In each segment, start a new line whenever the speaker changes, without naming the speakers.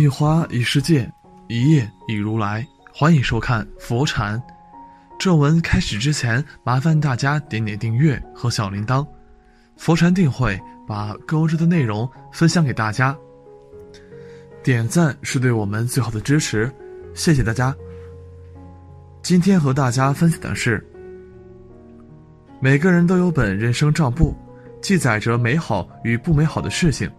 一花一世界，一叶一如来。欢迎收看佛禅。正文开始之前，麻烦大家点点订阅和小铃铛。佛禅定会把购置的内容分享给大家。点赞是对我们最好的支持，谢谢大家。今天和大家分享的是：每个人都有本人生账簿，记载着美好与不美好的事情。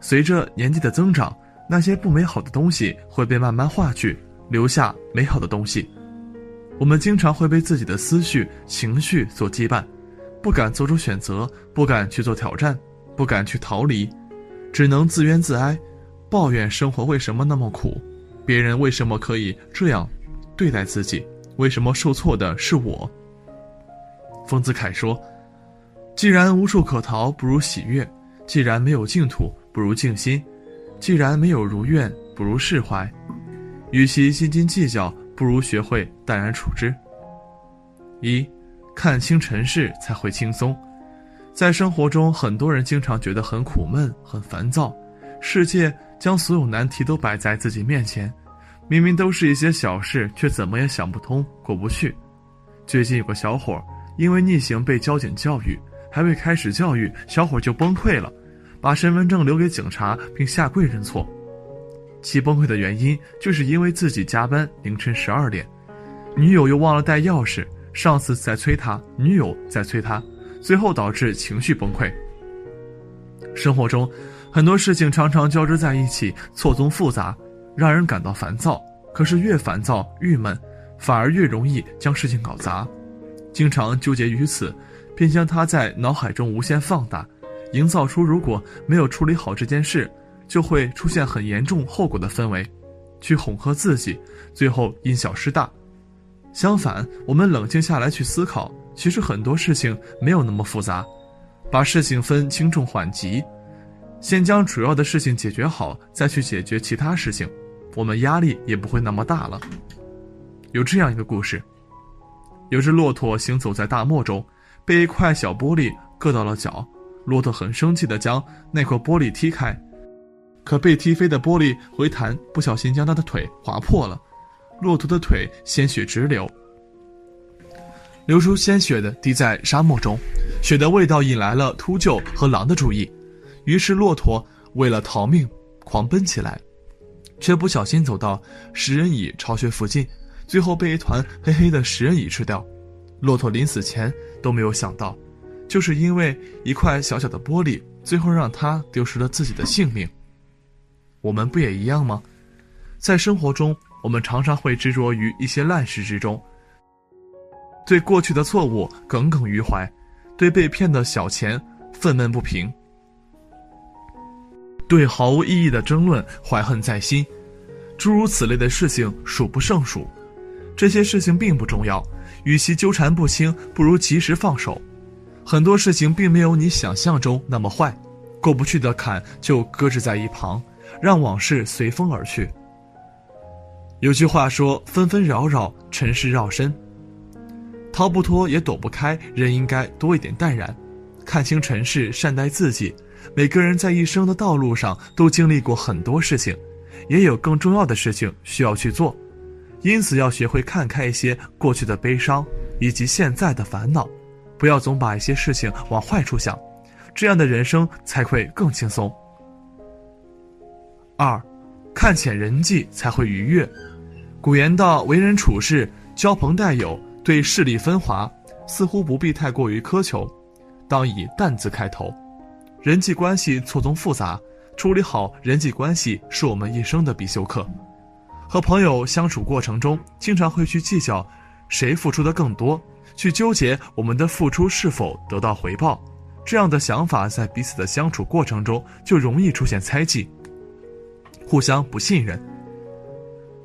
随着年纪的增长。那些不美好的东西会被慢慢化去，留下美好的东西。我们经常会被自己的思绪、情绪所羁绊，不敢做出选择，不敢去做挑战，不敢去逃离，只能自怨自哀，抱怨生活为什么那么苦，别人为什么可以这样对待自己，为什么受挫的是我？丰子恺说：“既然无处可逃，不如喜悦；既然没有净土，不如静心。”既然没有如愿，不如释怀；与其斤斤计较，不如学会淡然处之。一，看清尘世才会轻松。在生活中，很多人经常觉得很苦闷、很烦躁。世界将所有难题都摆在自己面前，明明都是一些小事，却怎么也想不通、过不去。最近有个小伙因为逆行被交警教育，还未开始教育，小伙就崩溃了。把身份证留给警察，并下跪认错。其崩溃的原因就是因为自己加班凌晨十二点，女友又忘了带钥匙，上司在催他，女友在催他，最后导致情绪崩溃。生活中，很多事情常常交织在一起，错综复杂，让人感到烦躁。可是越烦躁、郁闷，反而越容易将事情搞砸。经常纠结于此，便将它在脑海中无限放大。营造出如果没有处理好这件事，就会出现很严重后果的氛围，去哄吓自己，最后因小失大。相反，我们冷静下来去思考，其实很多事情没有那么复杂，把事情分轻重缓急，先将主要的事情解决好，再去解决其他事情，我们压力也不会那么大了。有这样一个故事：有只骆驼行走在大漠中，被一块小玻璃硌到了脚。骆驼很生气地将那块玻璃踢开，可被踢飞的玻璃回弹，不小心将他的腿划破了，骆驼的腿鲜血直流，流出鲜血的滴在沙漠中，血的味道引来了秃鹫和狼的注意，于是骆驼为了逃命狂奔起来，却不小心走到食人蚁巢穴附近，最后被一团黑黑的食人蚁吃掉，骆驼临死前都没有想到。就是因为一块小小的玻璃，最后让他丢失了自己的性命。我们不也一样吗？在生活中，我们常常会执着于一些烂事之中，对过去的错误耿耿于怀，对被骗的小钱愤懑不平，对毫无意义的争论怀恨在心，诸如此类的事情数不胜数。这些事情并不重要，与其纠缠不清，不如及时放手。很多事情并没有你想象中那么坏，过不去的坎就搁置在一旁，让往事随风而去。有句话说：“纷纷扰扰，尘世绕身，逃不脱也躲不开。”人应该多一点淡然，看清尘世，善待自己。每个人在一生的道路上都经历过很多事情，也有更重要的事情需要去做，因此要学会看开一些过去的悲伤以及现在的烦恼。不要总把一些事情往坏处想，这样的人生才会更轻松。二，看浅人际才会愉悦。古言道：为人处事，交朋待友，对势力分华，似乎不必太过于苛求，当以淡字开头。人际关系错综复杂，处理好人际关系是我们一生的必修课。和朋友相处过程中，经常会去计较谁付出的更多。去纠结我们的付出是否得到回报，这样的想法在彼此的相处过程中就容易出现猜忌，互相不信任。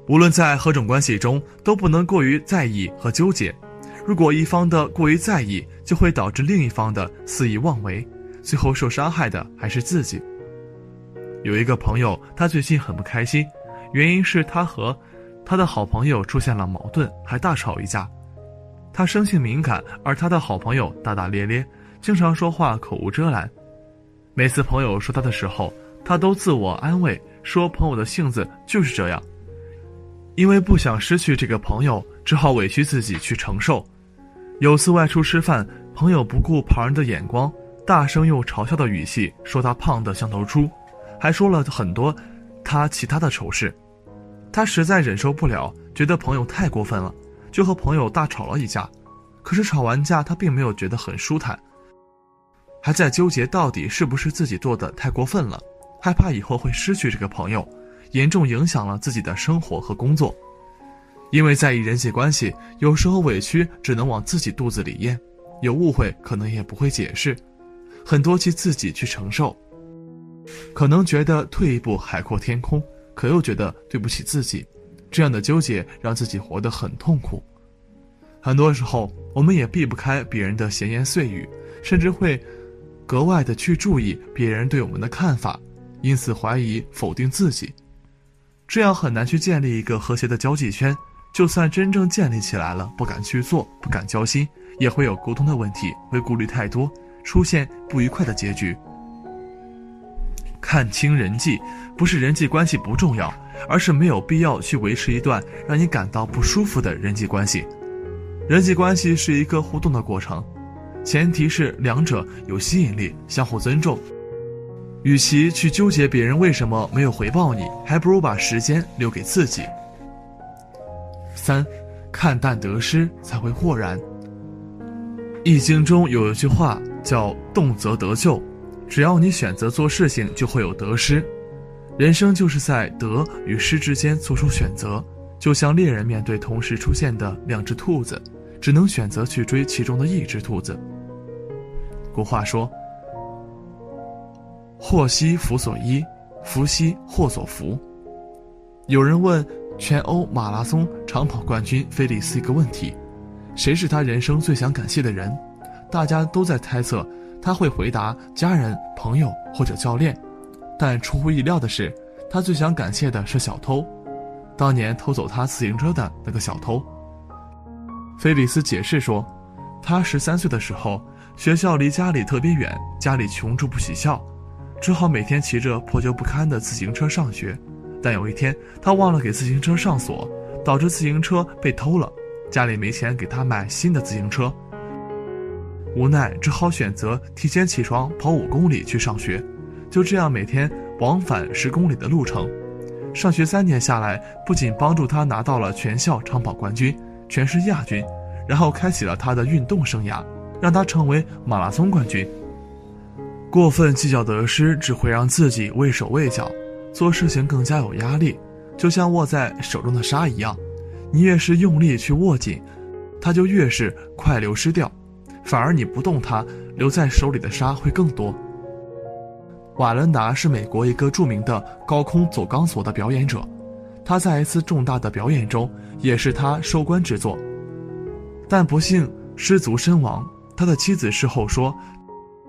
无论在何种关系中，都不能过于在意和纠结。如果一方的过于在意，就会导致另一方的肆意妄为，最后受伤害的还是自己。有一个朋友，他最近很不开心，原因是他和他的好朋友出现了矛盾，还大吵一架。他生性敏感，而他的好朋友大大咧咧，经常说话口无遮拦。每次朋友说他的时候，他都自我安慰说朋友的性子就是这样，因为不想失去这个朋友，只好委屈自己去承受。有次外出吃饭，朋友不顾旁人的眼光，大声用嘲笑的语气说他胖得像头猪，还说了很多他其他的丑事。他实在忍受不了，觉得朋友太过分了，就和朋友大吵了一架。可是吵完架，他并没有觉得很舒坦，还在纠结到底是不是自己做的太过分了，害怕以后会失去这个朋友，严重影响了自己的生活和工作。因为在意人际关系，有时候委屈只能往自己肚子里咽，有误会可能也不会解释，很多气自己去承受。可能觉得退一步海阔天空，可又觉得对不起自己，这样的纠结让自己活得很痛苦。很多时候，我们也避不开别人的闲言碎语，甚至会格外的去注意别人对我们的看法，因此怀疑、否定自己，这样很难去建立一个和谐的交际圈。就算真正建立起来了，不敢去做，不敢交心，也会有沟通的问题，会顾虑太多，出现不愉快的结局。看清人际，不是人际关系不重要，而是没有必要去维持一段让你感到不舒服的人际关系。人际关系是一个互动的过程，前提是两者有吸引力，相互尊重。与其去纠结别人为什么没有回报你，还不如把时间留给自己。三，看淡得失才会豁然。易经中有一句话叫“动则得救”，只要你选择做事情，就会有得失。人生就是在得与失之间做出选择。就像猎人面对同时出现的两只兔子，只能选择去追其中的一只兔子。古话说：“祸兮福所依，福兮祸所伏。”有人问全欧马拉松长跑冠军菲利斯一个问题：“谁是他人生最想感谢的人？”大家都在猜测他会回答家人、朋友或者教练，但出乎意料的是，他最想感谢的是小偷。当年偷走他自行车的那个小偷，菲利斯解释说，他十三岁的时候，学校离家里特别远，家里穷住不起校，只好每天骑着破旧不堪的自行车上学。但有一天，他忘了给自行车上锁，导致自行车被偷了，家里没钱给他买新的自行车，无奈只好选择提前起床跑五公里去上学，就这样每天往返十公里的路程。上学三年下来，不仅帮助他拿到了全校长跑冠军、全市亚军，然后开启了他的运动生涯，让他成为马拉松冠军。过分计较得失，只会让自己畏手畏脚，做事情更加有压力。就像握在手中的沙一样，你越是用力去握紧，它就越是快流失掉；反而你不动它，留在手里的沙会更多。瓦伦达是美国一个著名的高空走钢索的表演者，他在一次重大的表演中也是他收官之作，但不幸失足身亡。他的妻子事后说，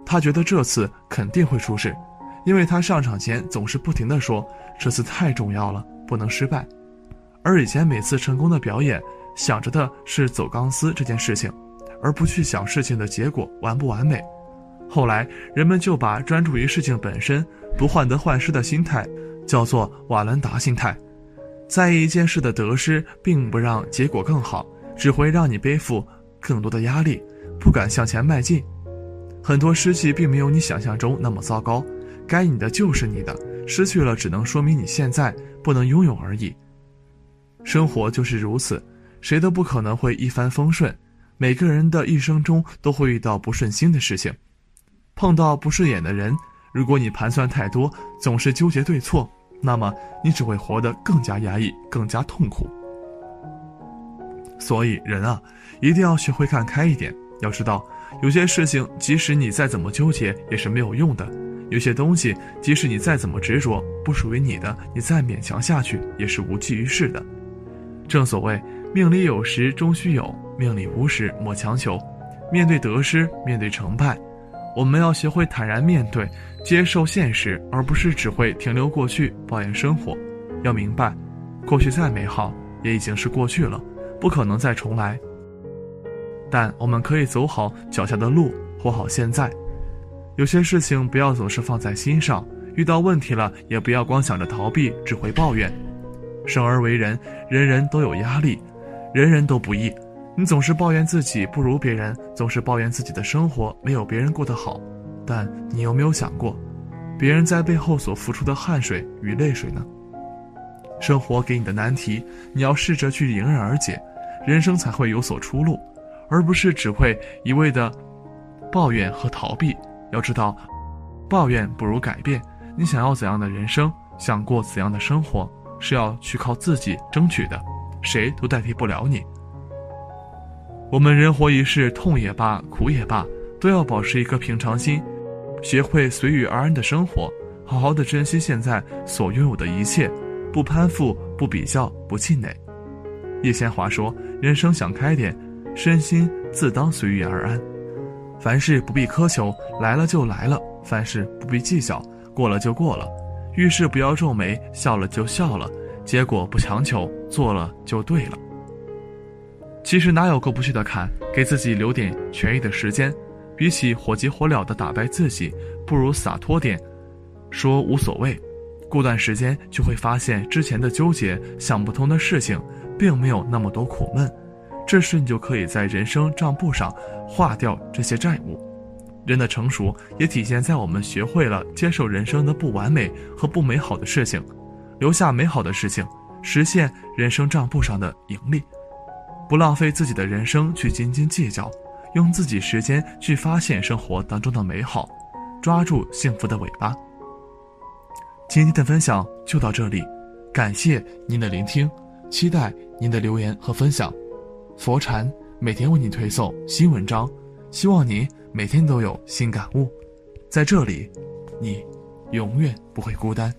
他觉得这次肯定会出事，因为他上场前总是不停地说这次太重要了，不能失败。而以前每次成功的表演，想着的是走钢丝这件事情，而不去想事情的结果完不完美。后来，人们就把专注于事情本身、不患得患失的心态，叫做瓦伦达心态。在意一件事的得失，并不让结果更好，只会让你背负更多的压力，不敢向前迈进。很多失去并没有你想象中那么糟糕，该你的就是你的，失去了只能说明你现在不能拥有而已。生活就是如此，谁都不可能会一帆风顺，每个人的一生中都会遇到不顺心的事情。碰到不顺眼的人，如果你盘算太多，总是纠结对错，那么你只会活得更加压抑，更加痛苦。所以，人啊，一定要学会看开一点。要知道，有些事情即使你再怎么纠结，也是没有用的；有些东西即使你再怎么执着，不属于你的，你再勉强下去也是无济于事的。正所谓，命里有时终须有，命里无时莫强求。面对得失，面对成败。我们要学会坦然面对，接受现实，而不是只会停留过去，抱怨生活。要明白，过去再美好，也已经是过去了，不可能再重来。但我们可以走好脚下的路，活好现在。有些事情不要总是放在心上，遇到问题了，也不要光想着逃避，只会抱怨。生而为人，人人都有压力，人人都不易。你总是抱怨自己不如别人，总是抱怨自己的生活没有别人过得好，但你有没有想过，别人在背后所付出的汗水与泪水呢？生活给你的难题，你要试着去迎刃而解，人生才会有所出路，而不是只会一味的抱怨和逃避。要知道，抱怨不如改变。你想要怎样的人生，想过怎样的生活，是要去靠自己争取的，谁都代替不了你。我们人活一世，痛也罢，苦也罢，都要保持一颗平常心，学会随遇而安的生活，好好的珍惜现在所拥有的一切，不攀附，不比较，不气馁。叶先华说：“人生想开点，身心自当随遇而安。凡事不必苛求，来了就来了；凡事不必计较，过了就过了。遇事不要皱眉，笑了就笑了，结果不强求，做了就对了。”其实哪有过不去的坎？给自己留点痊愈的时间，比起火急火燎的打败自己，不如洒脱点，说无所谓。过段时间就会发现之前的纠结、想不通的事情，并没有那么多苦闷。这时你就可以在人生账簿上划掉这些债务。人的成熟也体现在我们学会了接受人生的不完美和不美好的事情，留下美好的事情，实现人生账簿上的盈利。不浪费自己的人生去斤斤计较，用自己时间去发现生活当中的美好，抓住幸福的尾巴。今天的分享就到这里，感谢您的聆听，期待您的留言和分享。佛禅每天为你推送新文章，希望您每天都有新感悟。在这里，你永远不会孤单。